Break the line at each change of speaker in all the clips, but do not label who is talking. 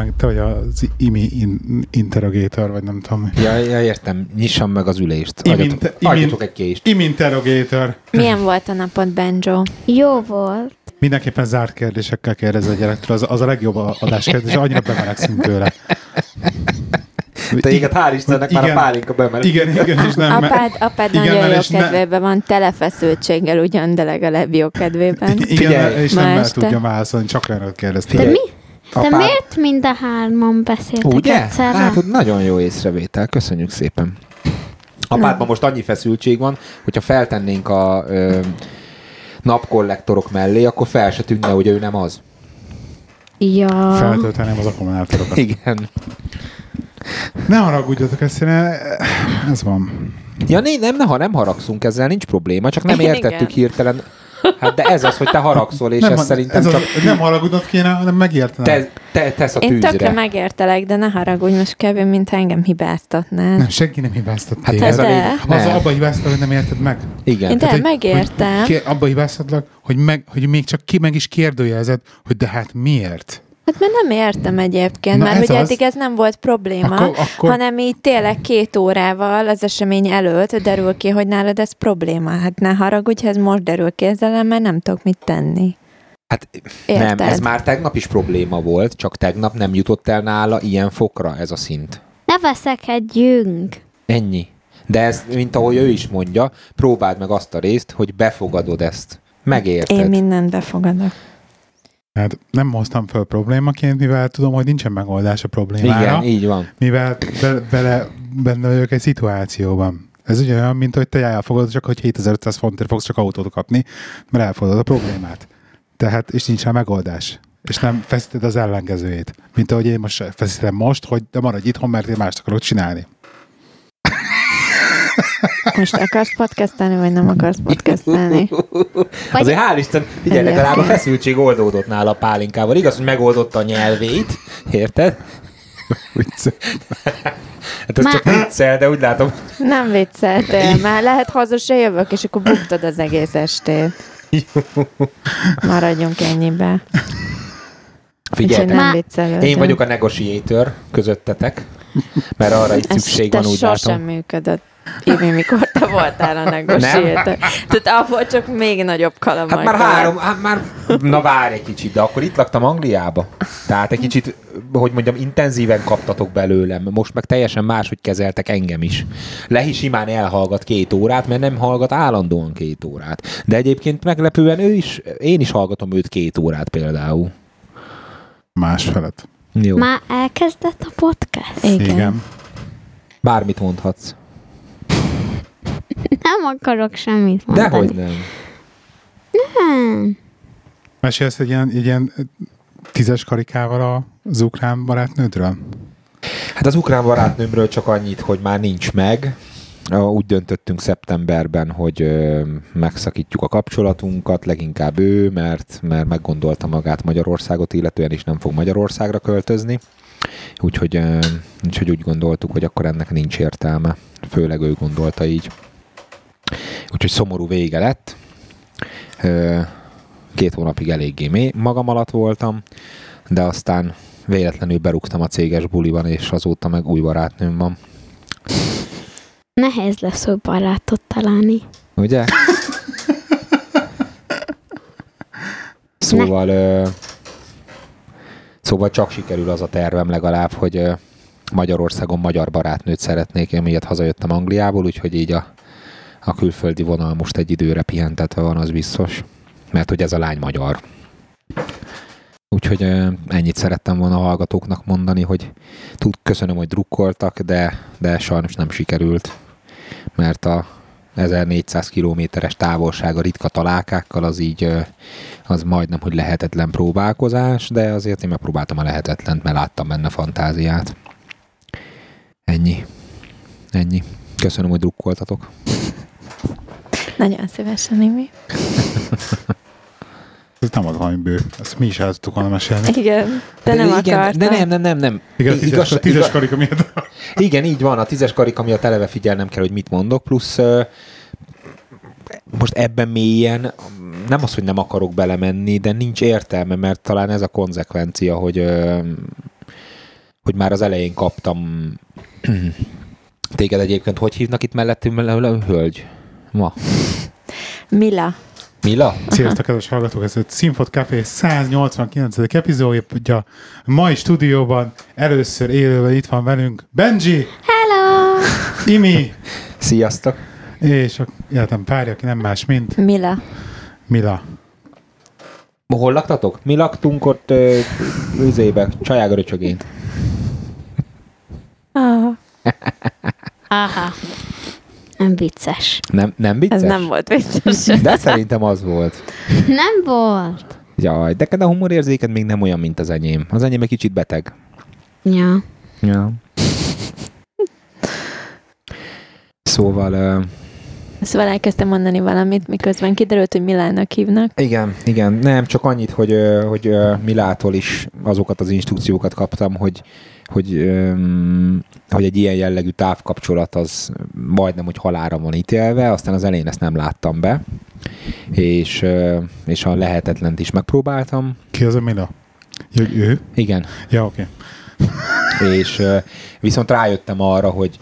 Meg, te vagy az imi in, interrogator, vagy nem tudom.
Ja, ja, értem. Nyissam meg az ülést.
Imint-
adjatok egy kést.
Iminterrogator.
Milyen volt a napod, Benjo?
Jó volt.
Mindenképpen zárt kérdésekkel kérdez a gyerektől. Az, az a legjobb adás kérdés, annyira bemelegszünk tőle.
Téged hál' Istennek már a
Igen.
pálinka bemeleg.
Igen, igen, és nem.
Apád, apád
igen,
nagyon jó kedvében van, tele feszültséggel ugyan, de legalább jó kedvében.
Igen,
Figyelj,
és nem
este.
tudja válaszolni, csak olyanot kérdezte.
De mi? De miért mind a hárman beszéltek
Ugye?
egyszerre?
Látod, nagyon jó észrevétel. Köszönjük szépen. Apádban most annyi feszültség van, hogyha feltennénk a ö, napkollektorok mellé, akkor fel se tűnne, hogy ő nem az.
Ja.
Feltölteném az akkumulátorokat.
Igen.
Ne haragudjatok, ezt én, ez van.
Ja, né, nem, ne, ha nem haragszunk ezzel, nincs probléma, csak nem
Igen.
értettük hirtelen. Hát de ez az, hogy te haragszol, és
nem,
ez szerintem
ez
csak
az, nem haragudnod kéne, hanem megértenem.
te, te tesz a
Én tökre
tűzre.
megértelek, de ne haragudj, most kb. mint engem hibáztatnál.
Nem, senki nem hibáztat
Hát
téged.
ez a lényeg.
Az abba hibáztat, hogy nem érted meg.
Igen.
Én de
hogy-
megértem.
Hogy, ki- abba hibáztatlak, hogy, meg, hogy még csak ki meg is kérdőjelezed, hogy de hát miért?
Hát mert nem értem egyébként,
Na
mert hogy
az.
eddig ez nem volt probléma,
Akkor- akkor-
hanem így tényleg két órával az esemény előtt derül ki, hogy nálad ez probléma. Hát ne haragudj, ha ez most derül ki ezzel, mert nem tudok mit tenni.
Hát
Érted?
nem, ez már tegnap is probléma volt, csak tegnap nem jutott el nála ilyen fokra ez a szint.
Ne veszekedjünk.
Ennyi. De ez, mint ahogy ő is mondja, próbáld meg azt a részt, hogy befogadod ezt. Megérted?
Én mindent befogadok.
Hát nem hoztam föl problémaként, mivel tudom, hogy nincsen megoldás a problémára,
Igen, így van.
mivel be, bele, benne vagyok egy szituációban. Ez ugye olyan, mint hogy te elfogadod, csak hogy 7500 fontért fogsz csak autót kapni, mert elfogadod a problémát. Tehát, és nincs rá megoldás. És nem feszíted az ellenkezőjét. Mint ahogy én most feszítem most, hogy de maradj itthon, mert én mást akarok csinálni.
Most akarsz podcastelni, vagy nem akarsz podcastelni?
Vagy-
Azért hál' Isten, figyelj, legalább a feszültség oldódott nála a pálinkával. Igaz, hogy megoldotta a nyelvét, érted? Hát ez
Már-
csak viccel, de úgy látom,
Nem vicceltél, már lehet haza se jövök, és akkor buktad az egész estét. Maradjunk ennyibe.
Figyeljetek.
nem viccelődünk.
Én vagyok a negotiator közöttetek, mert arra itt
Ez
szükség van, úgy
sosem
látom.
működött. Imi, mikor te voltál a negotiator. Tehát abból csak még nagyobb kalamaj.
Hát már három, hát már, na várj egy kicsit, de akkor itt laktam Angliába. Tehát egy kicsit, hogy mondjam, intenzíven kaptatok belőlem. Most meg teljesen máshogy kezeltek engem is. Lehi simán elhallgat két órát, mert nem hallgat állandóan két órát. De egyébként meglepően ő is, én is hallgatom őt két órát például.
Más felett.
Jó.
Már elkezdett a podcast?
Igen.
Igen.
Bármit mondhatsz.
Nem akarok semmit mondani.
Dehogy nem.
Nem.
Mesélsz egy ilyen, egy ilyen tízes karikával az ukrán barátnődről?
Hát az ukrán barátnőmről csak annyit, hogy már nincs meg. Úgy döntöttünk szeptemberben, hogy megszakítjuk a kapcsolatunkat, leginkább ő, mert, mert meggondolta magát Magyarországot illetően, és nem fog Magyarországra költözni. Úgyhogy, úgyhogy úgy gondoltuk, hogy akkor ennek nincs értelme. Főleg ő gondolta így. Úgyhogy szomorú vége lett. Két hónapig eléggé mély magam alatt voltam, de aztán véletlenül berúgtam a céges buliban, és azóta meg új barátnőm van.
Nehéz lesz új barátot találni.
Ugye? Szóval, ö, szóval csak sikerül az a tervem legalább, hogy ö, Magyarországon magyar barátnőt szeretnék, én miatt hazajöttem Angliából, úgyhogy így a, a külföldi vonal most egy időre pihentetve van, az biztos. Mert hogy ez a lány magyar. Úgyhogy ennyit szerettem volna a hallgatóknak mondani, hogy tud, köszönöm, hogy drukkoltak, de, de sajnos nem sikerült, mert a 1400 kilométeres távolság a ritka találkákkal az így, az majdnem, hogy lehetetlen próbálkozás, de azért én megpróbáltam a lehetetlent, mert láttam benne fantáziát. Ennyi. Ennyi. Köszönöm, hogy drukkoltatok.
Nagyon szívesen, Imi.
Ez nem az valami bő. Ezt mi is el tudtuk volna mesélni.
Igen, de nem
igen,
akartam.
de nem, nem, nem, nem.
Igen, a tízes,
Igaz-
a tízes
igaz-
karika miatt.
Igen, így van, a tízes karika miatt eleve figyelnem kell, hogy mit mondok, plusz most ebben mélyen nem az, hogy nem akarok belemenni, de nincs értelme, mert talán ez a konzekvencia, hogy, hogy már az elején kaptam téged egyébként, hogy hívnak itt mellettünk, mellett, hölgy? Ma.
Mila.
Mila?
Sziasztok, kedves hallgatók! Ez a Színfot Café 189. epizódja. Mai stúdióban először élőben itt van velünk Benji,
Hello!
Imi,
Sziasztok!
és a életem párja, aki nem más, mint
Mila.
Mila.
Hol laktatok? Mi laktunk ott ö, üzébe, csajága röcsögén.
Ah,
Aha. Nem vicces.
Nem, nem
ez
vicces?
nem volt vicces.
De szerintem az volt.
Nem volt.
Jaj, de a humorérzéked még nem olyan, mint az enyém. Az enyém egy kicsit beteg.
Ja.
Ja. Szóval, uh,
Szóval elkezdtem mondani valamit, miközben kiderült, hogy Milának hívnak.
igen, igen, nem, csak annyit, hogy, hogy Milától is azokat az instrukciókat kaptam, hogy, hogy, hogy egy ilyen jellegű távkapcsolat az majdnem, hogy halára van ítélve, aztán az elején ezt nem láttam be, és, és a lehetetlent is megpróbáltam.
Ki az a Mila? Ő?
Igen,
Ja, oké.
és ö, viszont rájöttem arra, hogy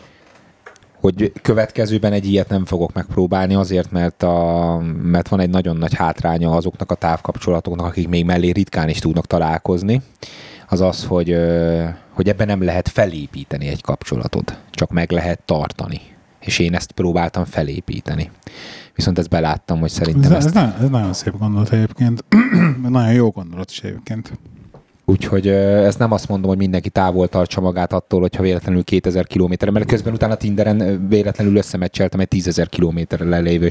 hogy következőben egy ilyet nem fogok megpróbálni, azért, mert, a, mert van egy nagyon nagy hátránya azoknak a távkapcsolatoknak, akik még mellé ritkán is tudnak találkozni, az az, hogy, hogy ebben nem lehet felépíteni egy kapcsolatot, csak meg lehet tartani. És én ezt próbáltam felépíteni. Viszont ezt beláttam, hogy
Ez,
szerintem
ez,
ezt
na- ez nagyon szép gondolat egyébként. nagyon jó gondolat is egyébként.
Úgyhogy ö, ezt nem azt mondom, hogy mindenki távol tartsa magát attól, hogyha véletlenül 2000 kilométerre, mert közben utána Tinderen véletlenül összemecseltem egy 10.000 kilométerre lelévő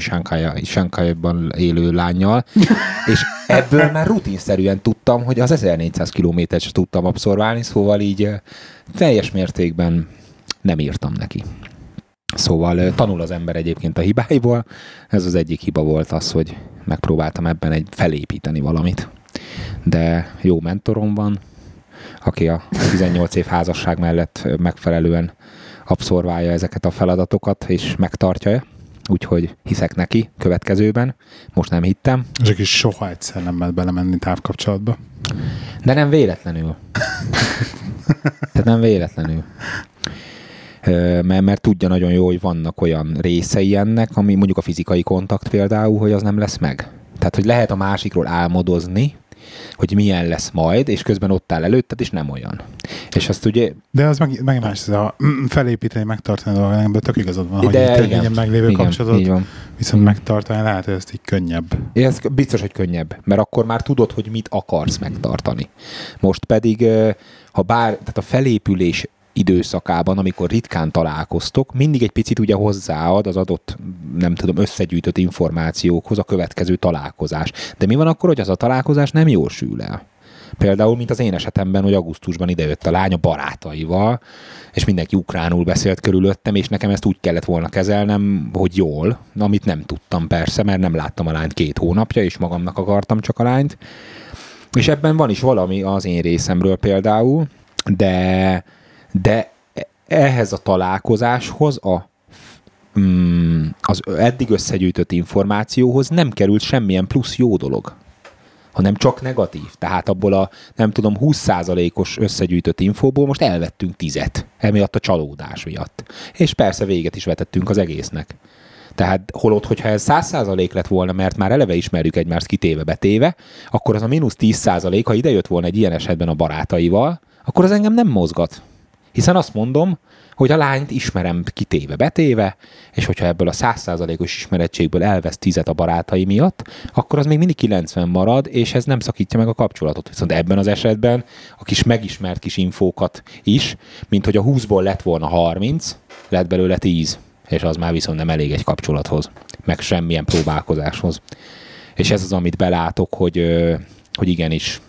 Shanghai-ban élő lányjal, és ebből már rutinszerűen tudtam, hogy az 1400 kilométert sem tudtam abszorválni, szóval így teljes mértékben nem írtam neki. Szóval tanul az ember egyébként a hibáiból. Ez az egyik hiba volt az, hogy megpróbáltam ebben egy felépíteni valamit. De jó mentorom van, aki a 18 év házasság mellett megfelelően abszorválja ezeket a feladatokat, és megtartja. Úgyhogy hiszek neki következőben. Most nem hittem,
És aki soha egyszer nem lehet belemenni távkapcsolatba.
De nem véletlenül. Tehát nem véletlenül. Mert, mert tudja nagyon jó, hogy vannak olyan részei ennek, ami mondjuk a fizikai kontakt például, hogy az nem lesz meg. Tehát, hogy lehet a másikról álmodozni, hogy milyen lesz majd, és közben ott áll előtted, és nem olyan. És azt ugye,
De az meg, meg más, ez a felépíteni, megtartani a dolgokat, ebben tök igazad van, hogy
De
egy
igen.
ilyen meglévő
igen,
kapcsolatot,
van.
viszont megtartani lehet, hogy ezt így könnyebb.
Ez biztos, hogy könnyebb, mert akkor már tudod, hogy mit akarsz megtartani. Most pedig, ha bár, tehát a felépülés időszakában, amikor ritkán találkoztok, mindig egy picit ugye hozzáad az adott, nem tudom, összegyűjtött információkhoz a következő találkozás. De mi van akkor, hogy az a találkozás nem jól sül el? Például, mint az én esetemben, hogy augusztusban idejött a lány a barátaival, és mindenki ukránul beszélt körülöttem, és nekem ezt úgy kellett volna kezelnem, hogy jól, amit nem tudtam persze, mert nem láttam a lányt két hónapja, és magamnak akartam csak a lányt. És ebben van is valami az én részemről például, de, de ehhez a találkozáshoz, a, mm, az eddig összegyűjtött információhoz nem került semmilyen plusz jó dolog hanem csak negatív. Tehát abból a, nem tudom, 20%-os összegyűjtött infóból most elvettünk tizet, emiatt a csalódás miatt. És persze véget is vetettünk az egésznek. Tehát holott, hogyha ez 100% lett volna, mert már eleve ismerjük egymást kitéve betéve, akkor az a mínusz 10%, ha ide jött volna egy ilyen esetben a barátaival, akkor az engem nem mozgat. Hiszen azt mondom, hogy a lányt ismerem kitéve betéve, és hogyha ebből a 100%-os ismerettségből elvesz 10 a barátai miatt, akkor az még mindig 90 marad, és ez nem szakítja meg a kapcsolatot. Viszont ebben az esetben a kis megismert kis infókat is, mint hogy a 20-ból lett volna 30, lett belőle 10, és az már viszont nem elég egy kapcsolathoz, meg semmilyen próbálkozáshoz. És ez az, amit belátok, hogy, hogy igenis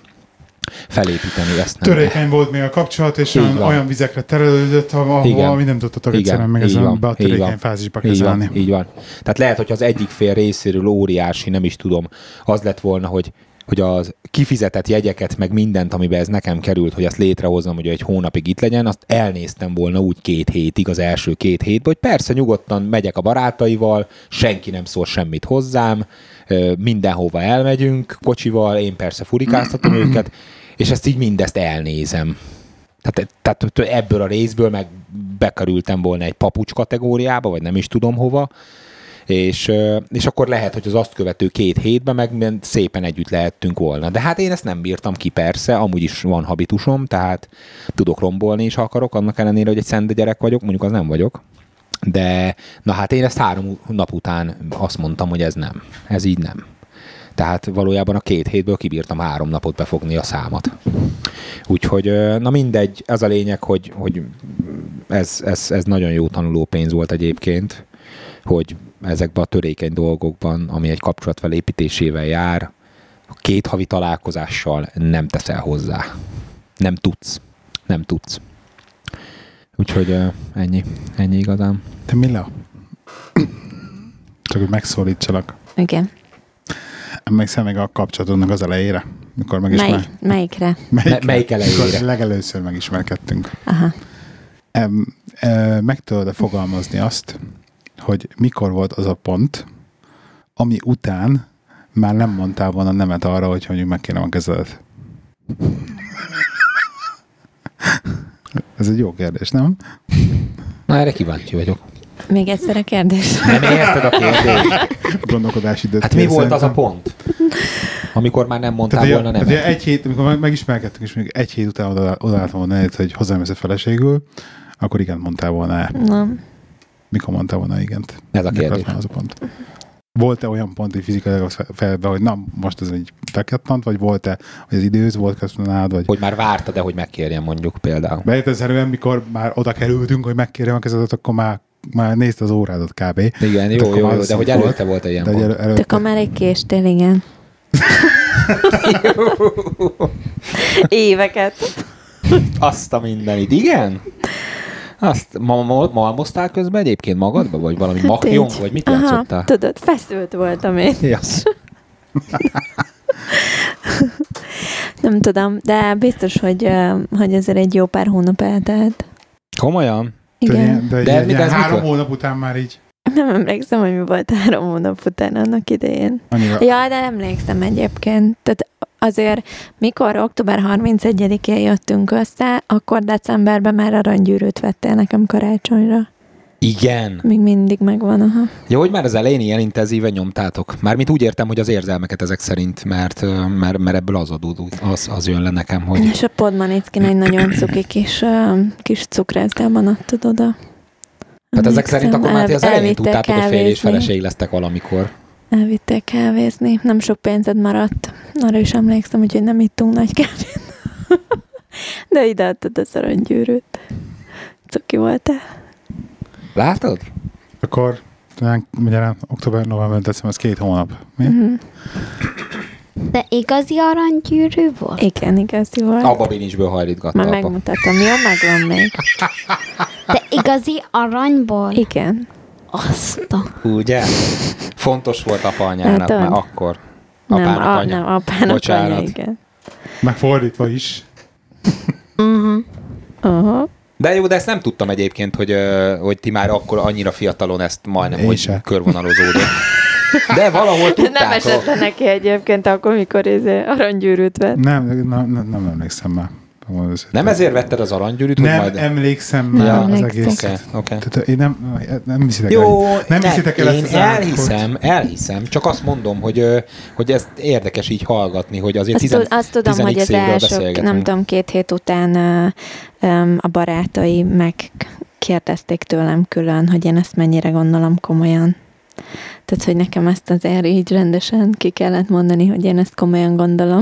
felépíteni ezt nem?
Törékeny volt még a kapcsolat, és
Így
olyan, olyan vizekre terelődött, ahol
Igen.
ahol nem tudtatok
Igen,
egyszerűen meg
így
ezen a
így
törékeny fázisba
Így
kezelni.
van, így van. Tehát lehet, hogy az egyik fél részéről óriási, nem is tudom, az lett volna, hogy hogy az kifizetett jegyeket, meg mindent, amiben ez nekem került, hogy azt létrehoznom, hogy egy hónapig itt legyen, azt elnéztem volna úgy két hétig, az első két hétben, hogy persze nyugodtan megyek a barátaival, senki nem szól semmit hozzám, mindenhova elmegyünk kocsival, én persze furikáztatom őket, és ezt így mindezt elnézem. Tehát, tehát ebből a részből meg bekerültem volna egy papucs kategóriába, vagy nem is tudom hova, és, és akkor lehet, hogy az azt követő két hétben meg szépen együtt lehettünk volna. De hát én ezt nem bírtam ki persze, amúgy is van habitusom, tehát tudok rombolni is, akarok, annak ellenére, hogy egy szende gyerek vagyok, mondjuk az nem vagyok. De na hát én ezt három nap után azt mondtam, hogy ez nem. Ez így nem. Tehát valójában a két hétből kibírtam három napot befogni a számat. Úgyhogy, na mindegy, az a lényeg, hogy, hogy ez, ez, ez nagyon jó tanuló pénz volt egyébként, hogy ezekben a törékeny dolgokban, ami egy kapcsolat felépítésével jár, a két havi találkozással nem teszel hozzá. Nem tudsz. Nem tudsz. Úgyhogy ennyi. Ennyi igazán.
Te Mila? Csak hogy megszólítsalak.
Igen.
Emlékszel még a kapcsolatunknak az elejére? Mikor
Mely,
megismer...
melyikre?
Me- melyik elejére?
Mikor legelőször megismerkedtünk.
Aha.
Em, e, meg tudod fogalmazni azt, hogy mikor volt az a pont, ami után már nem mondtál volna nemet arra, hogy mondjuk megkérem a kezedet. Ez egy jó kérdés, nem?
Na, erre kíváncsi vagyok.
Még egyszer a kérdés.
Nem érted a kérdést?
Gondolkodási időt.
Hát mi volt az a pont? Amikor már nem mondtál
Tehát,
volna nem.
ugye egy hét, amikor meg- megismerkedtünk, és még egy hét után oda, odaálltam volna elét, hogy hozzám a feleségül, akkor igen, mondtál volna el.
Nem.
Mikor mondtál volna igent?
Ez a kérdés.
az, az a pont? Volt-e olyan pont, hogy fizikailag az fe- fejbe, hogy na, most ez egy fekettant, vagy volt-e, hogy az időz volt közben vagy
Hogy már vártad de hogy megkérjem mondjuk például.
beértezhetően, mikor már oda kerültünk, hogy megkérjem a kezedet, akkor már, már nézte az órádat kb.
Igen,
Hát
jó, jó, jó, de hogy előtte volt egy ilyen
De elő, előtte,
akkor már egy késtél, igen. Éveket.
Azt a mindenit, igen? Azt ma, ma, malmoztál közben egyébként magadba, vagy valami makjong,
így.
vagy mit
Aha,
játszottál?
tudod, feszült voltam én. Nem tudom, de biztos, hogy, hogy ezért egy jó pár hónap eltelt.
Komolyan?
Igen.
de,
De
de
mi-
ilyen
ez
három
mikor?
hónap után már így
Nem emlékszem, hogy mi volt három hónap után annak idején.
annyira...
Ja, de emlékszem egyébként. Tehát azért, mikor október 31-én jöttünk össze, akkor decemberben már aranygyűrűt vettél nekem karácsonyra.
Igen.
Még mindig megvan, aha.
Ja, hogy már az elején ilyen intenzíven nyomtátok. Mármint úgy értem, hogy az érzelmeket ezek szerint, mert, mert, mert ebből az adódik, az, az jön le nekem, hogy
És a Podmanickin egy nagyon cuki kis, kis cukrászdában adtad oda.
tehát ezek szerint akkor már az elején tudtátok, hogy férj és feleség lesztek valamikor.
Elvitték kávézni. Nem sok pénzed maradt. Arra is emlékszem, hogy nem ittunk nagy kávét. De ide adtad az aranygyűrűt. Cuki voltál.
Látod?
Akkor talán magyarán október, november, december, az két hónap. Mi?
Mhm.
De igazi aranygyűrű volt?
Igen, igaz, jó volt.
A babincsből hajlítgatta
Már
apa.
megmutatom. Jó, megvan még.
De igazi aranyból?
Igen.
Azt a...
Ugye? Fontos volt apa anyának
Látod?
már akkor.
Nem,
Apának
a,
anya.
nem, apának
Bocsánat.
anya, igen.
Megfordítva is.
Uh-huh.
Aha.
De jó, de ezt nem tudtam egyébként, hogy, hogy ti már akkor annyira fiatalon ezt majdnem,
Én
hogy
se.
körvonalozódott. De valahol
Nem
tudtátok.
esett le neki egyébként akkor, mikor izé aranygyűrűt vett.
Nem, nem, nem, nem emlékszem már. Megmondom őszintén.
Nem ezért vetted az aranygyűrűt,
Nem
majd...
emlékszem már az
emlékszem.
egészet.
Oké, oké.
Tehát én nem, nem hiszitek
Jó,
el. Nem hiszitek el
én
ezt az
elhiszem, elhiszem, csak azt mondom, hogy, hogy ezt érdekes így hallgatni, hogy azért
Azt,
tizen,
azt tudom, hogy
10x
az első, nem tudom, két hét után a barátai megkérdezték tőlem külön, hogy én ezt mennyire gondolom komolyan. Tehát, hogy nekem ezt azért így rendesen ki kellett mondani, hogy én ezt komolyan gondolom.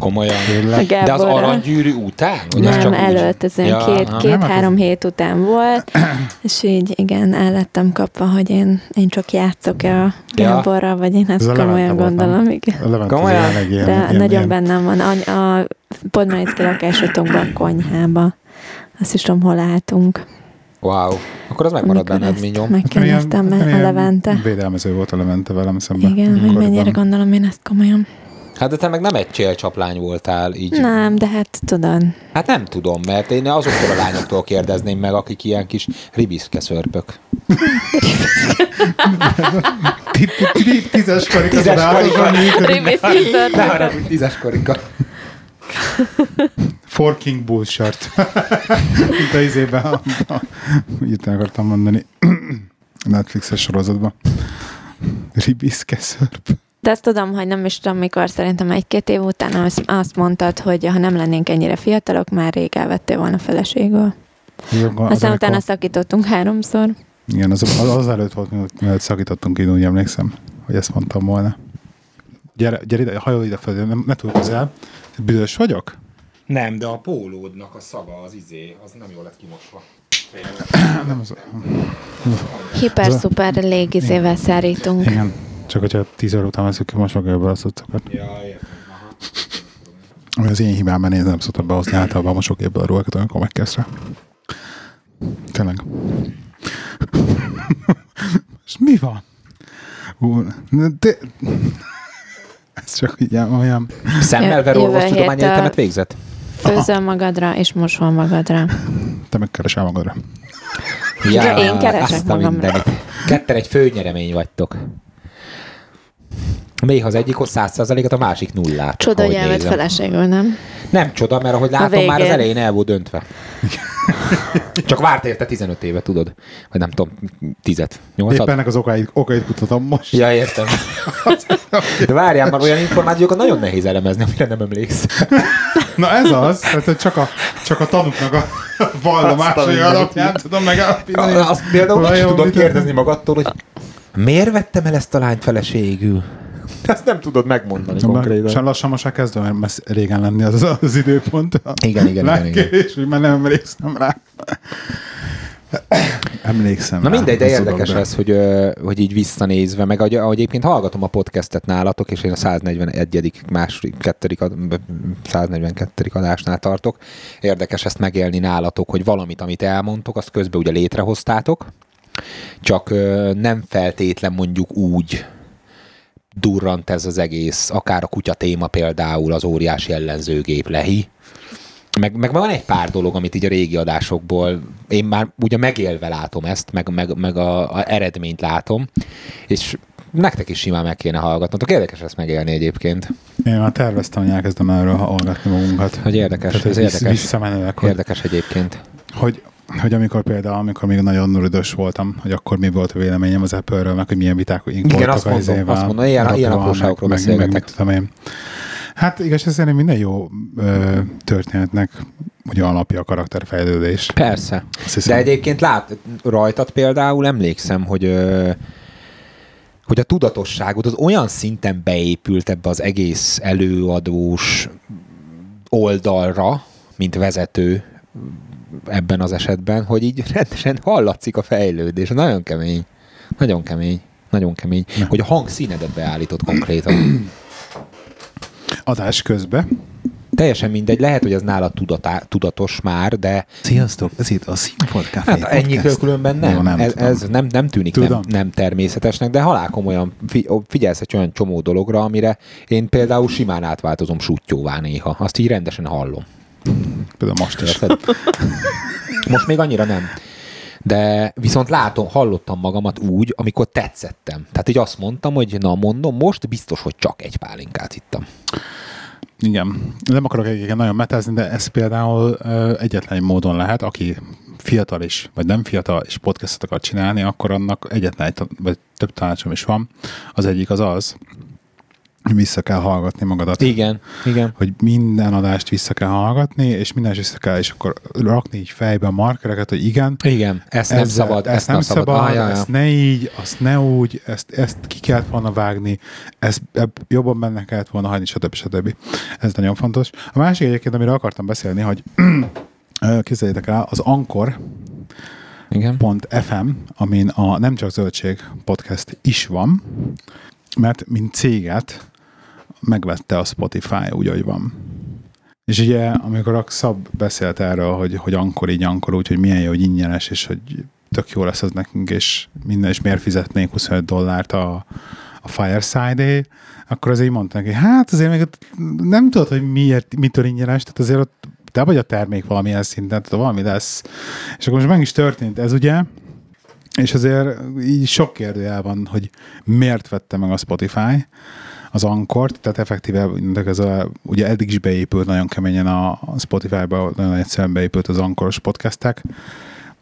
Komolyan.
Tényleg?
De az aranygyűrű után? Vagy az
Nem,
csak
előtt, ez
Ja,
két,
aha.
két,
hát
hét után volt, és így igen, el lettem kapva, hogy én, én csak játszok-e a Gáborral, vagy én
Ez
ezt
a
komolyan
nem?
gondolom, igen.
Komolyan?
De
ilyen,
nagyon
ilyen,
bennem van. A, a Podmanicki lakásotokban a konyhába. Azt is tudom, hol álltunk.
Wow. Akkor az megmarad
amikor
benned, Minyom.
Megkérdeztem a Levente.
Védelmező volt a Levente velem szemben.
Igen, hogy mennyire gondolom én ezt komolyan.
Hát de te meg nem egy csélcsaplány voltál így.
Nem, de hát tudod.
Hát nem tudom, mert én azoktól a lányoktól kérdezném meg, akik ilyen kis ribiszke szörpök.
Tízes karika
Tízes karika. Ne haragudj, tízes korika.
Forking bullshit. Mint a izében, itt akartam mondani. Netflixes sorozatban. Ribiszke szörp.
De azt tudom, hogy nem is tudom mikor, szerintem egy-két év után azt, azt mondtad, hogy ha nem lennénk ennyire fiatalok, már rég elvettél volna feleségül.
Jó,
Aztán
amikor-
utána szakítottunk háromszor.
Igen, az, az, az előtt volt, mielőtt, mielőtt szakítottunk, én úgy emlékszem, hogy ezt mondtam volna. Gyere, gyere ide, hajol ide fel, nem, ne túl közel. Büdös vagyok?
Nem, de a pólódnak a szaga, az izé, az nem jól lett kimosva.
Nem az,
Hiper-szuper légizével szárítunk.
igen, csak hogyha 10 óra után veszük ki ebből a cuccokat.
Ja, értem. Aha.
Ami az én hibám, mert én nem szoktam behozni általában a mosógépből a ruhákat, amikor megkezd rá. Tényleg. És mi van? Ú, de... Ez csak így olyan...
Szemmel
jövő
Orvostudományi Egyetemet végzett?
Főzöl magadra, és mosol magadra.
Te megkeresel magadra.
Ja, én keresek
azt a
magamra.
Ketten egy főnyeremény vagytok. Még az egyik hoz 100%-ot, a másik nullát.
Csoda, hogy elvett feleségül, nem?
Nem csoda, mert ahogy látom, már az elején el volt döntve. Csak várt érte 15 éve, tudod? Vagy nem tudom, 10 8
Éppen ennek az okait, okait kutatom most.
Ja, értem. De várjál, már olyan információkat nagyon nehéz elemezni, amire nem emléksz.
Na ez az, tehát hogy csak a, csak a tanuknak a vallomásai alapján tudom megállapítani.
Azt például is tudod kérdezni magadtól, hogy miért vettem el ezt a lányt feleségül? Ezt nem tudod megmondani
Sem
konkrétan.
lassan most már kezdve, mert messz régen lenni az az, az időpont.
Igen, igen, igen, igen.
És hogy már nem emlékszem rá. Emlékszem
Na
rá,
mindegy, de érdekes ez, hogy, hogy így visszanézve, meg ahogy, ahogy egyébként hallgatom a podcastet nálatok, és én a 141. második, kettedik, ad- 142. adásnál tartok. Érdekes ezt megélni nálatok, hogy valamit, amit elmondtok, azt közben ugye létrehoztátok, csak nem feltétlen mondjuk úgy durrant ez az egész, akár a kutya téma például, az óriási ellenzőgép lehi, meg, meg van egy pár dolog, amit így a régi adásokból én már ugye megélve látom ezt, meg, meg, meg a, a eredményt látom, és nektek is simán meg kéne hallgatnotok. Érdekes ezt megélni egyébként.
Én már terveztem, hogy elkezdem erről hallgatni magunkat.
Hogy érdekes,
Tehát,
ez érdekes.
Visszamenőleg,
Érdekes egyébként.
Hogy, hogy amikor például, amikor még nagyon rüdös voltam, hogy akkor mi volt a véleményem az Apple-ről, meg hogy milyen viták
Igen,
voltak
azt
a
mondom, azt mondom, ilyen- ilyen apróságokról
meg, meg, meg, mit tudom én. Hát igaz, ez szerintem minden jó ö, történetnek ugye alapja a karakterfejlődés.
Persze. De egyébként lát, rajtad például emlékszem, hogy ö, hogy a tudatosságod az olyan szinten beépült ebbe az egész előadós oldalra, mint vezető ebben az esetben, hogy így rendesen hallatszik a fejlődés. Nagyon kemény. Nagyon kemény. Nagyon kemény.
Ne.
Hogy a hangszínedet beállított konkrétan.
Adás közben.
Teljesen mindegy, lehet, hogy ez nála tudatá, tudatos már, de
Sziasztok, ez itt a Színfolt Café
Hát ennyi különben nem.
Jó, nem
ez,
tudom.
ez nem, nem tűnik nem,
Tudom.
nem természetesnek, de halál komolyan figyelsz egy olyan csomó dologra, amire én például simán átváltozom sútyóvá néha. Azt így rendesen hallom.
Például most is.
Most még annyira nem. De viszont látom, hallottam magamat úgy, amikor tetszettem. Tehát így azt mondtam, hogy na mondom, most biztos, hogy csak egy pálinkát ittam.
Igen. Nem akarok egyébként nagyon metázni, de ez például ö, egyetlen egy módon lehet, aki fiatal is, vagy nem fiatal, és podcastot akar csinálni, akkor annak egyetlen egy, vagy több tanácsom is van. Az egyik az az, vissza kell hallgatni magadat.
Igen, igen.
hogy minden adást vissza kell hallgatni, és minden vissza kell, és akkor rakni így fejbe a markereket, hogy igen,
Igen, ezt nem
ezzel-
szabad,
ezt nem szabad,
Ah, ja, ja.
ezt ne így, azt ne úgy, ezt, ezt ki kellett volna vágni, ezt ebb, jobban benne kellett volna hagyni, stb. stb. Ez nagyon fontos. A másik egyébként, amiről akartam beszélni, hogy képzeljétek el, az Ankor
Igen.
.fm, amin a Nem Csak Zöldség podcast is van, mert mint céget megvette a Spotify úgy, ahogy van. És ugye, amikor a Szab beszélt erről, hogy, hogy ankor így ankor úgy, hogy milyen jó, hogy ingyenes, és hogy tök jó lesz az nekünk, és minden, és miért fizetnénk 25 dollárt a, a Fireside-é, akkor azért mondta neki, hát azért még nem tudod, hogy miért, mitől ingyenes, tehát azért ott te vagy a termék valamilyen szinten, tehát valami lesz. És akkor most meg is történt ez ugye, és azért így sok kérdőjel van, hogy miért vette meg a Spotify az Ankort, tehát effektíve ez a, ugye eddig is beépült nagyon keményen a Spotify-ba, nagyon egyszerűen beépült az Ankoros podcastek,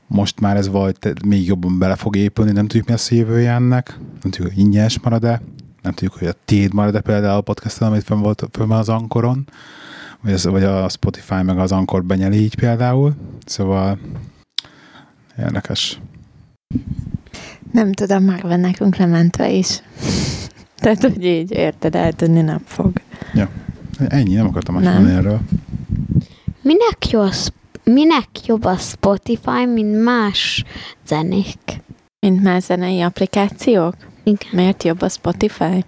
most már ez vagy még jobban bele fog épülni, nem tudjuk mi a jövője ennek, nem tudjuk, hogy ingyenes marad-e, nem tudjuk, hogy a téd marad-e például a podcaston, amit fönn volt fönn van az Ankoron, vagy, az, vagy a Spotify meg az Ankor benyeli így például, szóval érdekes.
Nem tudom, már van nekünk lementve is. Tehát, hogy így érted, eltűnni nem fog.
Ja. Ennyi, nem akartam más mondani erről.
Minek jó, a Sp- minek jobb a Spotify, mint más zenék?
Mint már zenei applikációk?
Igen.
Miért jobb a Spotify?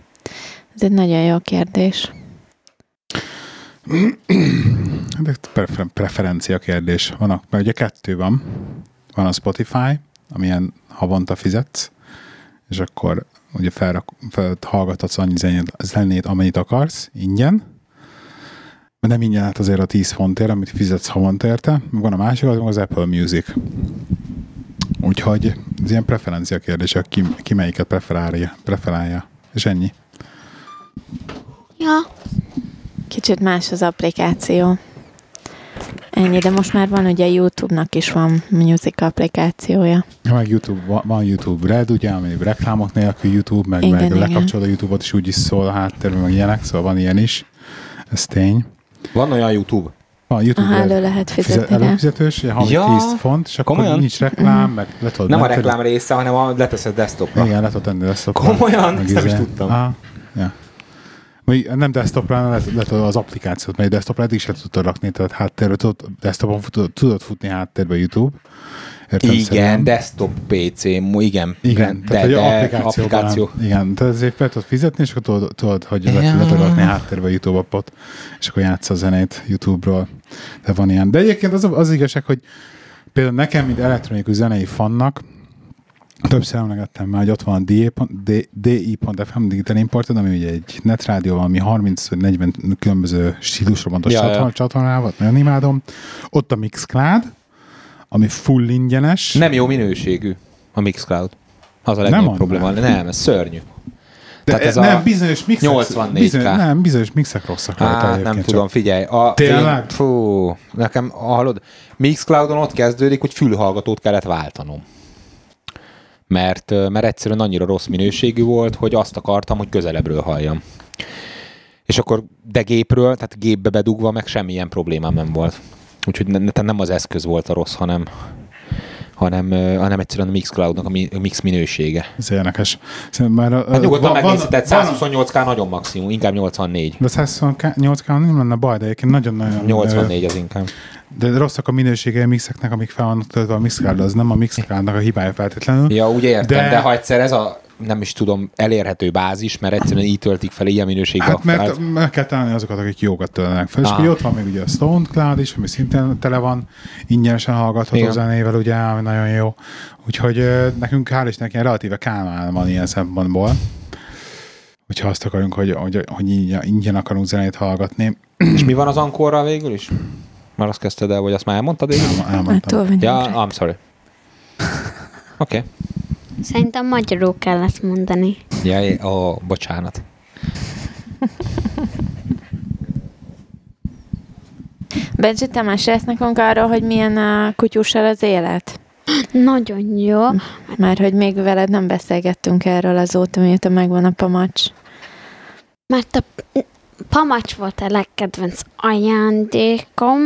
Ez egy nagyon jó kérdés.
De prefer- preferencia kérdés. Vannak, mert ugye kettő van. Van a Spotify, amilyen havonta fizetsz, és akkor ugye felrak, fel, hallgathatsz annyi zenét, zenét, amennyit akarsz, ingyen. De nem ingyen hát azért a 10 fontért, amit fizetsz havonta érte. Van a másik, az az Apple Music. Úgyhogy ez ilyen preferencia kérdés, hogy ki, ki melyiket preferálja, preferálja. És ennyi.
Ja,
Kicsit más az applikáció. Ennyi, de most már van ugye YouTube-nak is van music applikációja.
Ja, meg YouTube, van- van YouTube Red, ugye, ami reklámok nélkül YouTube, meg,
Igen,
meg
igen.
lekapcsolod a YouTube-ot, és úgy is szól a háttérben, meg ilyenek, szóval van ilyen is. Ez tény.
Van olyan YouTube?
Van YouTube
Aha, elő lehet
Fize-
fizetni
előfizetős, havi
Ja,
10 font, és akkor
komolyan?
nincs reklám, meg le tudod
Nem a reklám része, hanem a leteszed desktopra.
Igen, le tudod tenni desktopra.
Komolyan?
Meg
Ezt nem is
izé.
tudtam.
Aha, nem desktopra, hanem le, le tudod az applikációt, mert desktopra eddig is le tudod rakni, tehát háttérbe tudod, desktopon tudod, tudod futni háttérbe YouTube. Értem
Igen, desktop PC, igen.
Igen,
de,
tehát
de applikáció.
Igen, tehát ezért fel tudod fizetni, és akkor tudod, tudod hogy
Ja.
le tudod rakni háttérbe a YouTube appot, és akkor játsz a zenét YouTube-ról. De van ilyen. De egyébként az, az igazság, hogy például nekem, mint elektronikus zenei fannak, többször emlegettem már, hogy ott van a DI.- DI.FM Digital Imported, ami ugye egy netrádió, ami 30 vagy 40 különböző stílusra bontott
Ja, ja.
csatorn, csatornával, nagyon imádom. Ott a Mixcloud, ami full ingyenes.
Nem jó minőségű a Mixcloud. Az a
Nem
legnagyobb probléma.
már.
Nem, ez szörnyű.
De
Tehát ez
nem,
a
bizonyos mixek,
84K.
bizonyos, nem, bizonyos mixek rosszak rajta
Hát nem tudom,
csak-
figyelj. A,
Tényleg?
Én, fú, nekem, hallod, Mixcloudon ott kezdődik, hogy fülhallgatót kellett váltanom. Mert, mert egyszerűen annyira rossz minőségű volt, hogy azt akartam, hogy közelebbről halljam. És akkor, de gépről, tehát gépbe bedugva meg semmilyen problémám nem volt. Úgyhogy ne- nem az eszköz volt a rossz, hanem, hanem, hanem egyszerűen a Mixcloudnak a, mi, a mix minősége.
Ez érdekes. Szerintem már,
Hát nyugodtan
van-
megnézheted,
van-
128K nagyon maximum, inkább 84.
De 128 k nem lenne baj, de egyébként nagyon-nagyon...
84 az inkább.
De rosszak a minősége a mixeknek, amik fel vannak töltve a Mixcloud, az nem a Mixcloudnak a hibája feltétlenül.
Ja, úgy értem, De-
de
ha egyszer ez a nem is tudom, elérhető bázis, mert egyszerűen így töltik fel ilyen minőségben
Hát
felt.
mert meg kell találni azokat, akik jókat töltenek fel. És
Aha.
akkor ott van még ugye a Stone Cloud is, ami szintén tele van, ingyenesen hallgatható
Igen.
zenével, ugye, ami nagyon jó. Úgyhogy nekünk hál' Istennek ilyen relatíve kálmán van ilyen szempontból. Hogyha azt akarunk, hogy, hogy, hogy ingyen, akarunk zenét hallgatni.
És mi van az ankorral végül is? Már azt kezdted el, vagy azt már elmondtad végül?
El, elmondtam.
vagyunk
Ja. I'm sorry. Oké. Okay.
Szerintem magyarul kell ezt mondani.
Ja, é- ó, bocsánat.
Benji, te mesélsz nekünk arról, hogy milyen a kutyussal az élet?
Nagyon jó.
Mert hogy még veled nem beszélgettünk erről azóta, mióta megvan a pamacs.
Mert a pamacs volt a legkedvenc ajándékom,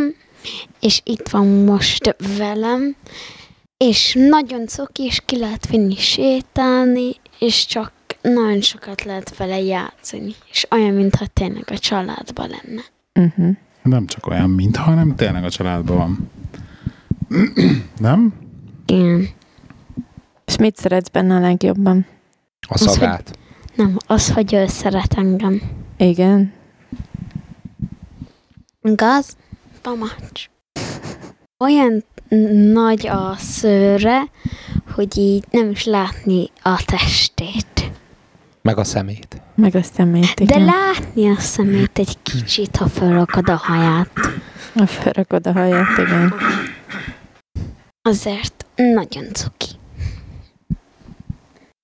és itt van most velem, és nagyon cuki, és ki lehet vinni sétálni, és csak nagyon sokat lehet vele játszani, és olyan, mintha tényleg a családban lenne.
Uh-huh.
Nem csak olyan, mintha, hanem tényleg a családban van. nem?
Igen.
És mit szeretsz benne a legjobban?
A
Az, hogy-
szagát.
Nem, az, hogy ő szeret engem.
Igen.
Gaz, pamacs. Olyan nagy a szőre, hogy így nem is látni a testét.
Meg a szemét.
Meg a szemét,
De
igen.
látni a szemét egy kicsit, ha felrakod a haját.
A felrakod a haját, igen.
Azért nagyon cuki.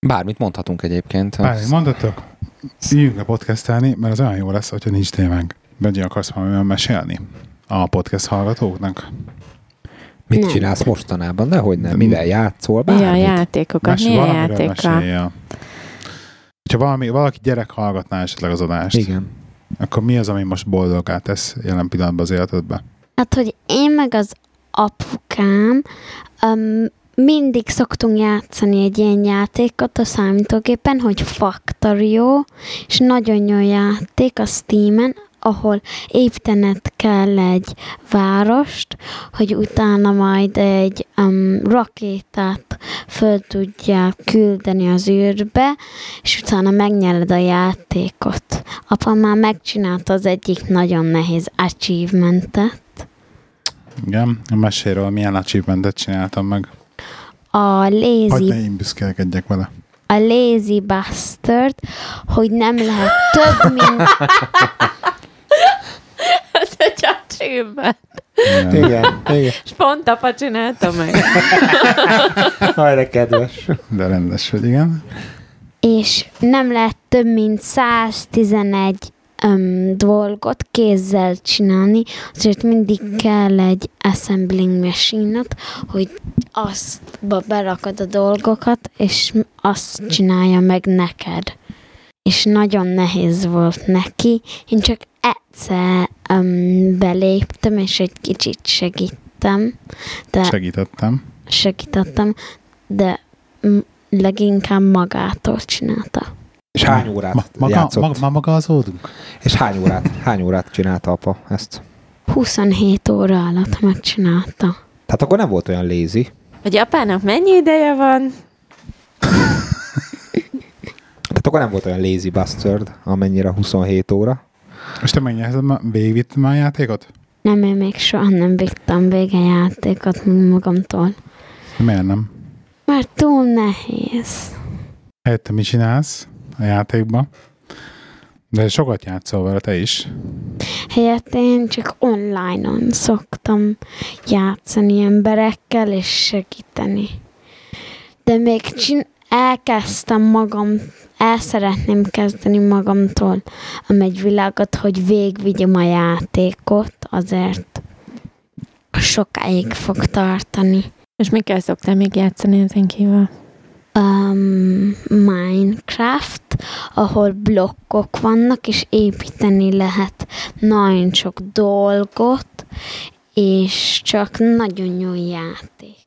Bármit mondhatunk egyébként.
Várj, mondhatok? Üljünk le podcastelni, mert az olyan jó lesz, hogyha nincs témánk. Benji, akarsz valamivel mesélni a podcast hallgatóknak?
Mit
Nem.
csinálsz mostanában? De hogy nem. Mivel játszol? Bármit.
játékokat,
Mes-
milyen játékkal?
mesélje. Ha valami, valaki gyerek hallgatná esetleg az adást,
Igen.
akkor mi az, ami most boldogá tesz jelen pillanatban az életedbe?
Hát, hogy én meg az apukám um, mindig szoktunk játszani egy ilyen játékot a számítógépen, hogy Factorio, és nagyon jó játék a Steam-en, ahol építened kell egy várost, hogy utána majd egy um, rakétát föl tudják küldeni az űrbe, és utána megnyered a játékot. Apa már megcsinálta az egyik nagyon nehéz achievementet.
Igen, a meséről milyen achievementet csináltam meg.
A lazy,
ne én büszkélkedjek vele.
a lazy bastard, hogy nem lehet több, mint
Ez egy achievement.
Igen.
Igen. Igen.
És pont apa csinálta meg.
Hajra kedves.
De rendes vagy, igen.
és nem lehet több mint 111 um, dolgot kézzel csinálni, azért mindig kell egy assembling machine hogy azt berakod a dolgokat, és azt csinálja meg neked. És nagyon nehéz volt neki. Én csak egyszer um, beléptem, és egy kicsit segítem, de
Segítettem.
segítettem, de leginkább magától csinálta.
És hány órát
Ma, maga,
játszott?
maga, ma maga az ódunk?
És hány órát, hány órát csinálta apa ezt?
27 óra alatt megcsinálta.
Tehát akkor nem volt olyan lazy.
Hogy apának mennyi ideje van?
Tehát akkor nem volt olyan lazy bastard, amennyire 27 óra.
És te megnyerted, végigvitted már a játékot?
Nem, én még soha nem vittem vége játékot magamtól.
Miért nem?
Mert túl nehéz.
Helyette mit csinálsz a játékban? De sokat játszol vele te is.
Helyett én csak online-on szoktam játszani emberekkel és segíteni. De még csin- elkezdtem magam, el szeretném kezdeni magamtól egy világot, hogy végvigyem a játékot, azért sokáig fog tartani.
És mikkel szoktál még játszani ezen kívül?
um, Minecraft, ahol blokkok vannak, és építeni lehet nagyon sok dolgot, és csak nagyon jó játék.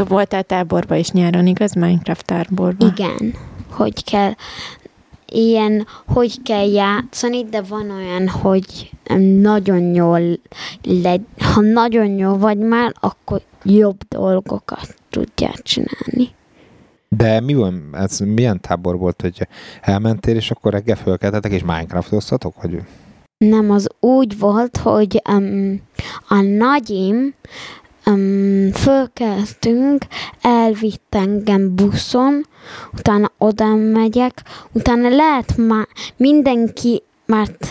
Te voltál táborba is nyáron, igaz? Minecraft táborba.
Igen, hogy kell ilyen, hogy kell játszani, de van olyan, hogy nagyon jól le, ha nagyon jó vagy már, akkor jobb dolgokat tudják csinálni.
De mi van, ez milyen tábor volt, hogy elmentél, és akkor reggel fölkeltetek, és Minecraftoztatok? Vagy...
Nem, az úgy volt, hogy um, a nagyim um, fölkeltünk, elvitt engem buszon, utána oda megyek, utána lehet már mindenki, mert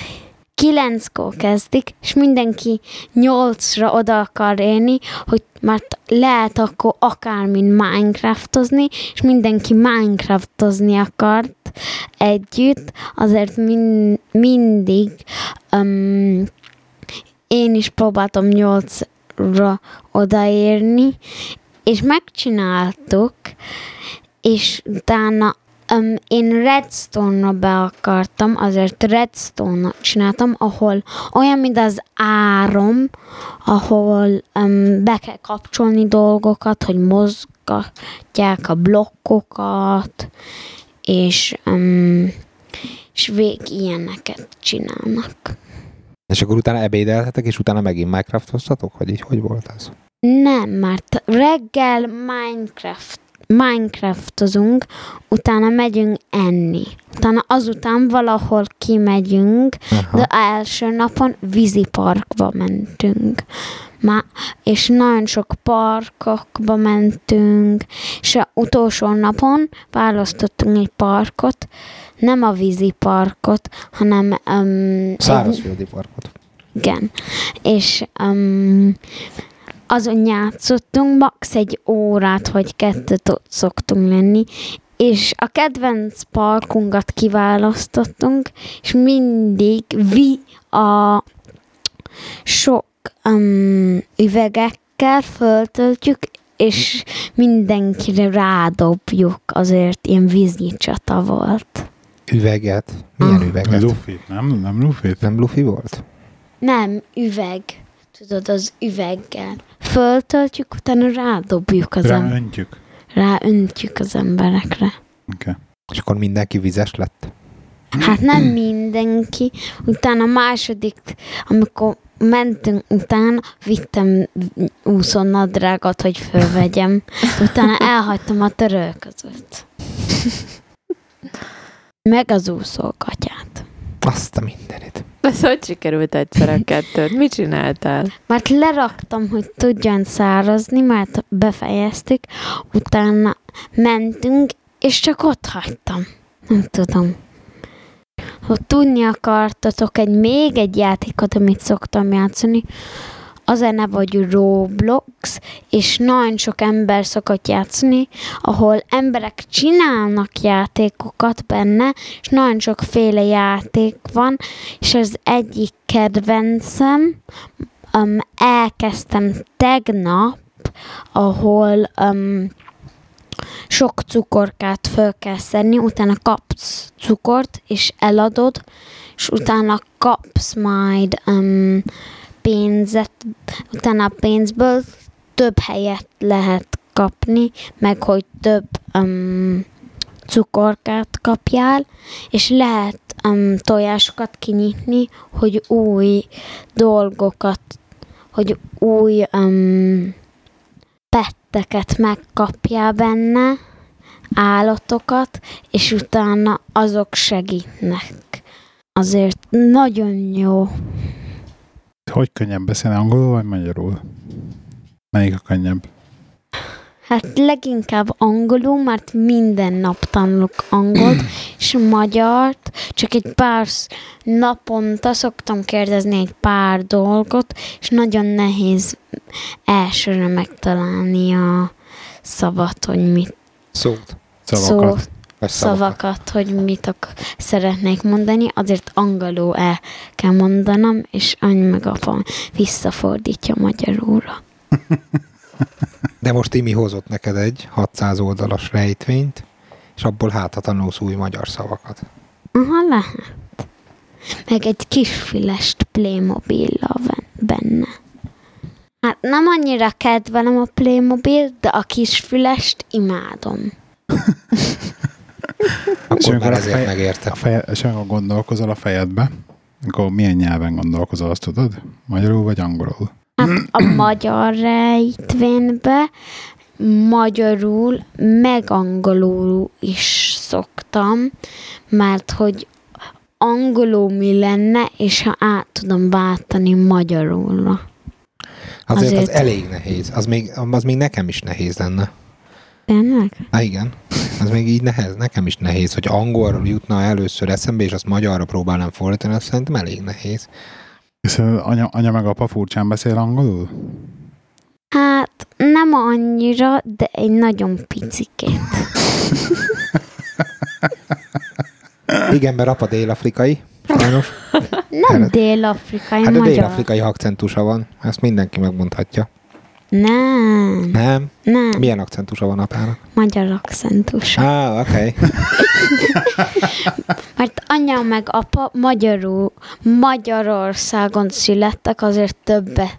kilenckor kezdik, és mindenki nyolcra oda akar élni, hogy mert lehet akkor akármin Minecraftozni, és mindenki Minecraftozni akart együtt, azért min- mindig um, én is próbáltam nyolcra odaérni, és megcsináltuk, és utána um, én Redstone-ra be akartam, azért Redstone-ra csináltam, ahol olyan, mint az árom, ahol um, be kell kapcsolni dolgokat, hogy mozgatják a blokkokat, és, um, és vég ilyeneket csinálnak.
És akkor utána ebédeltetek, és utána megint Minecraftoztatok? Vagy így hogy volt ez?
Nem, mert reggel Minecraft Minecraftozunk, utána megyünk enni. Utána azután valahol kimegyünk,
Aha.
de első napon víziparkba mentünk. Má, és nagyon sok parkokba mentünk, és a utolsó napon választottunk egy parkot, nem a víziparkot, hanem um, egy,
Szárazföldi parkot.
igen. És um, azon játszottunk max. egy órát, vagy kettőt ott szoktunk lenni, és a kedvenc parkunkat kiválasztottunk, és mindig vi a sok um, üvegekkel föltöltjük, és mindenkire rádobjuk, azért ilyen vízi csata volt.
Üveget. Milyen
Ah.
üveget?
Luffy, nem? Nem Luffy?
Nem Luffy volt?
Nem, üveg. Tudod, az üveggel. Föltöltjük, utána rádobjuk az em-
Ráöntjük.
ráöntjük az emberekre.
Okay.
És akkor mindenki vizes lett?
Hát nem mindenki. Utána a második, amikor mentünk utána, vittem úszónadrágot, hogy fölvegyem. Utána elhagytam a törölközőt. Meg az úszókatyát.
Azt a mindenit.
Ez hogy sikerült egyszer a kettőt? Mit csináltál?
Mert leraktam, hogy tudjon szárazni, mert befejeztük, utána mentünk, és csak ott hagytam. Nem tudom. Ha tudni akartatok egy még egy játékot, amit szoktam játszani, az a neve, hogy Roblox, és nagyon sok ember szokott játszani, ahol emberek csinálnak játékokat benne, és nagyon sokféle játék van, és az egyik kedvencem, um, elkezdtem tegnap, ahol um, sok cukorkát föl kell szedni, utána kapsz cukort, és eladod, és utána kapsz majd um, pénzet, utána a pénzből több helyet lehet kapni, meg hogy több um, cukorkát kapjál, és lehet um, tojásokat kinyitni, hogy új dolgokat, hogy új um, petteket megkapjál benne, állatokat, és utána azok segítnek. Azért nagyon jó.
Hogy könnyebb beszélni angolul vagy magyarul? Melyik a könnyebb?
Hát leginkább angolul, mert minden nap tanulok angolt, és magyart, csak egy pár naponta szoktam kérdezni egy pár dolgot, és nagyon nehéz elsőre megtalálni a szavat, hogy mit
Szót.
Szavakat.
szó,
Vagy szavakat.
szavakat, hogy mit ak- szeretnék mondani, azért angolul el kell mondanom, és any meg apa visszafordítja magyarulra.
De most Imi hozott neked egy 600 oldalas rejtvényt, és abból hát ha tanulsz új magyar szavakat.
Aha, lehet. Meg egy kisfilest Playmobil benne. Hát nem annyira kedvelem a Playmobil, de a kisfülest imádom.
Akkor
amikor
már
a
ezért
fej-
megérte.
A feje, és amikor gondolkozol a fejedbe, akkor milyen nyelven gondolkozol, azt tudod? Magyarul vagy angolul?
Hát a magyar rejtvénybe magyarul, meg angolul is szoktam, mert hogy angolul mi lenne, és ha át tudom váltani magyarulra.
Azért, az
azért-
elég nehéz. Az még, az még nekem is nehéz lenne.
Tényleg?
Há, igen. Az még így nehez, nekem is nehéz, hogy angolról jutna először eszembe, és azt magyarra próbálnám fordítani, azt szerintem elég nehéz.
És anya, anya meg apa furcsán beszél angolul?
Hát nem annyira, de egy nagyon picikét.
Igen, mert apa dél-afrikai, sajnos.
Nem
Hát-
dél-afrikai,
Hát
magyar.
dél-afrikai akcentusa van, ezt mindenki megmondhatja.
Nem,
Nem?
nem,
Milyen akcentusa van apának?
magyar akcentus.
Á, oké. Okay.
Mert anya meg apa magyarul, Magyarországon születtek, azért többe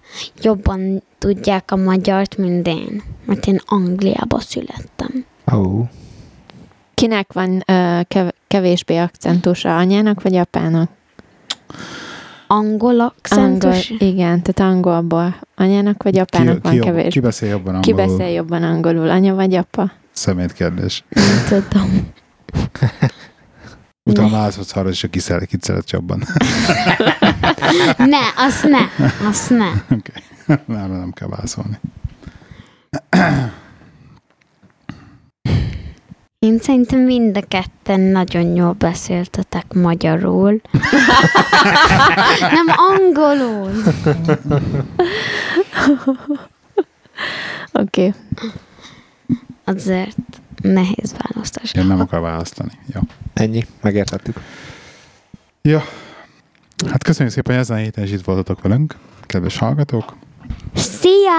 jobban tudják a magyart, mint én. Mert én Angliába születtem.
Oh.
Kinek van ö, kev- kevésbé akcentusa, anyának vagy apának?
Angol akcentus?
Angol, igen, tehát angolból. Anyának vagy apának
Ki,
van
ki, jobb,
kevés.
ki beszél jobban
Ki
angolul?
beszél jobban angolul, anya vagy apa?
Szemét kérdés.
Nem tudom.
Utána válaszolsz arra, és ki szeret, kit szeret jobban.
Ne, azt ne, azt ne.
Oké. Nem, nem kell válaszolni.
Én szerintem mind a ketten nagyon jól beszéltetek magyarul. Nem angolul.
Oké. Okay.
Azért nehéz választás.
Én nem akar választani. Jó.
Ennyi, megértettük.
Ja. Hát köszönjük szépen, hogy ezen a héten is itt voltatok velünk, kedves hallgatók.
Szia!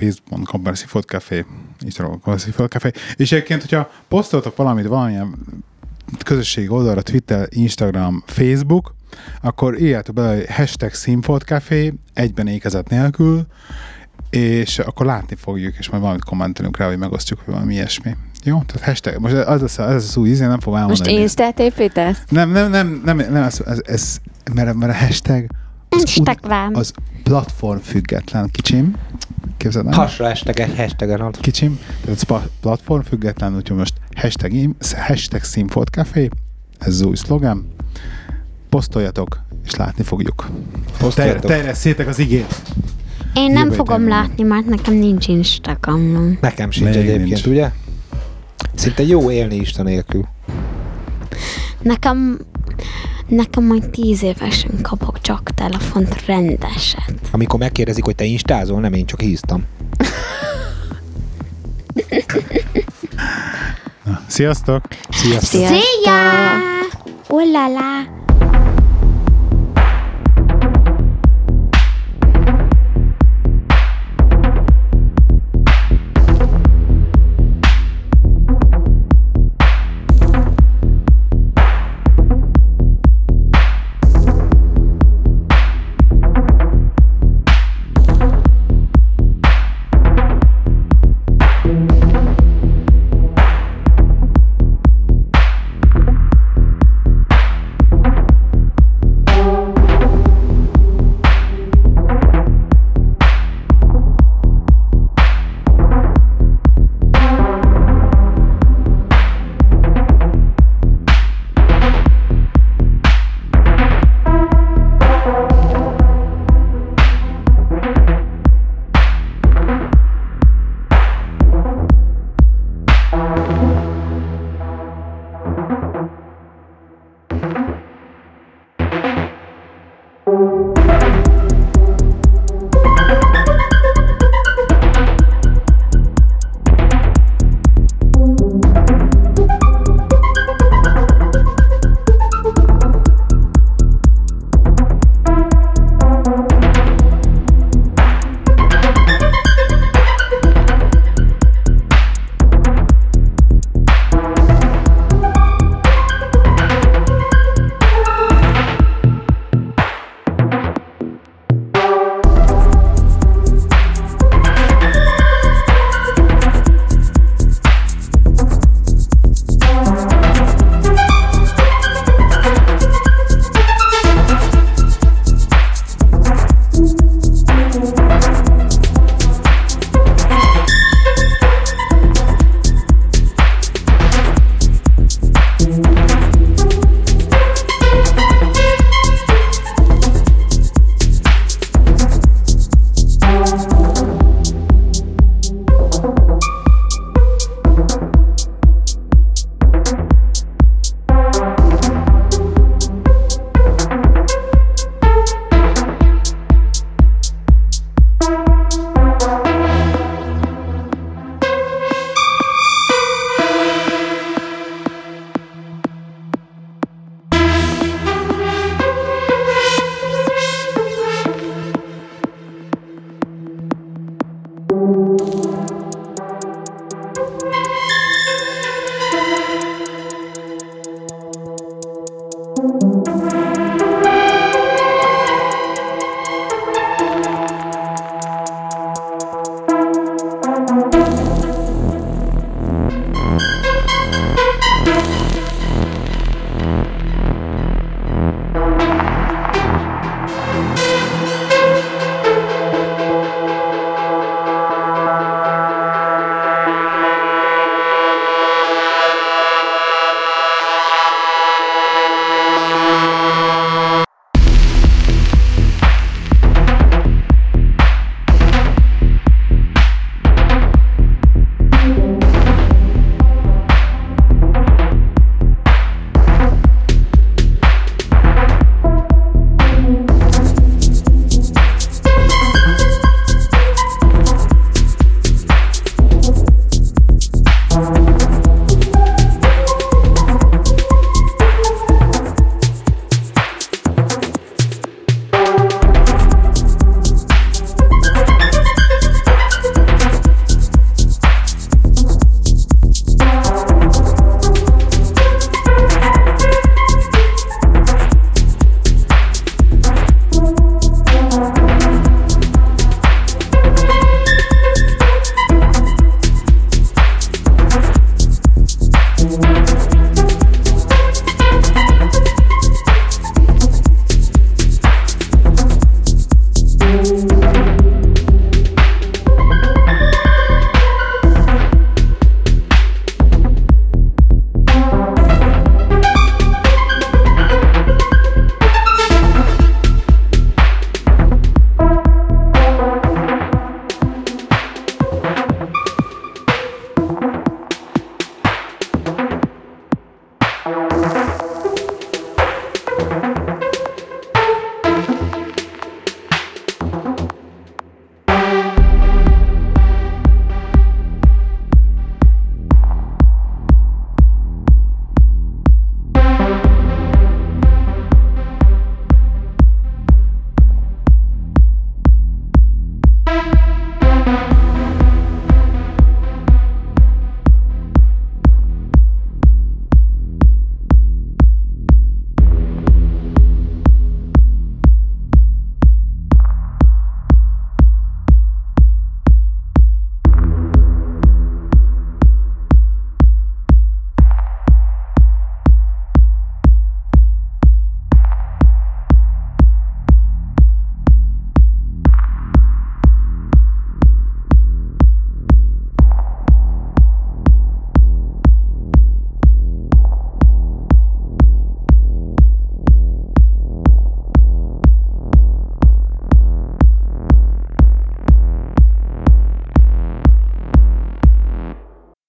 www.színfoldcafé.hu facebook.com per színfoldcafé Instagram színfoldcafé és egyébként, hogyha posztoltok valamit valamilyen közösségi oldalra, Twitter, Instagram, Facebook, akkor írjátok bele, hogy hashtag színfoldcafé egyben ékezet nélkül, és akkor látni fogjuk, és majd valamit kommentelünk rá, hogy megosztjuk, vagy valami ilyesmi. Jó? Tehát hashtag, most ez lesz, ez lesz új ízé, nem fogom
Most
elmondani.
Instát építesz?
Nem, nem, nem, nem, nem ez, ez, ez mert, mert a hashtag az,
Instagram.
az platform független kicsim. Képzeld el?
Hasra egy hashtagen ad.
Kicsim, tehát ez platform független, úgyhogy most hashtag, hashtag színfoldcafé, ez az új szlogen. Posztoljatok, és látni fogjuk. Ter-
Posztoljatok.
terjesszétek az igét.
Én nem
Jövő
fogom
héten
látni, mert nekem nincs Instagramom.
Nekem sincs
Még
egyébként,
nincs.
ugye? Szinte jó élni Isten nélkül.
Nekem, nekem majd tíz évesen kapok csak telefont rendeset.
Amikor megkérdezik, hogy te instázol, nem én csak híztam.
Na, sziasztok!
Sziasztok!
Sziasztok!
Szia! Ulala!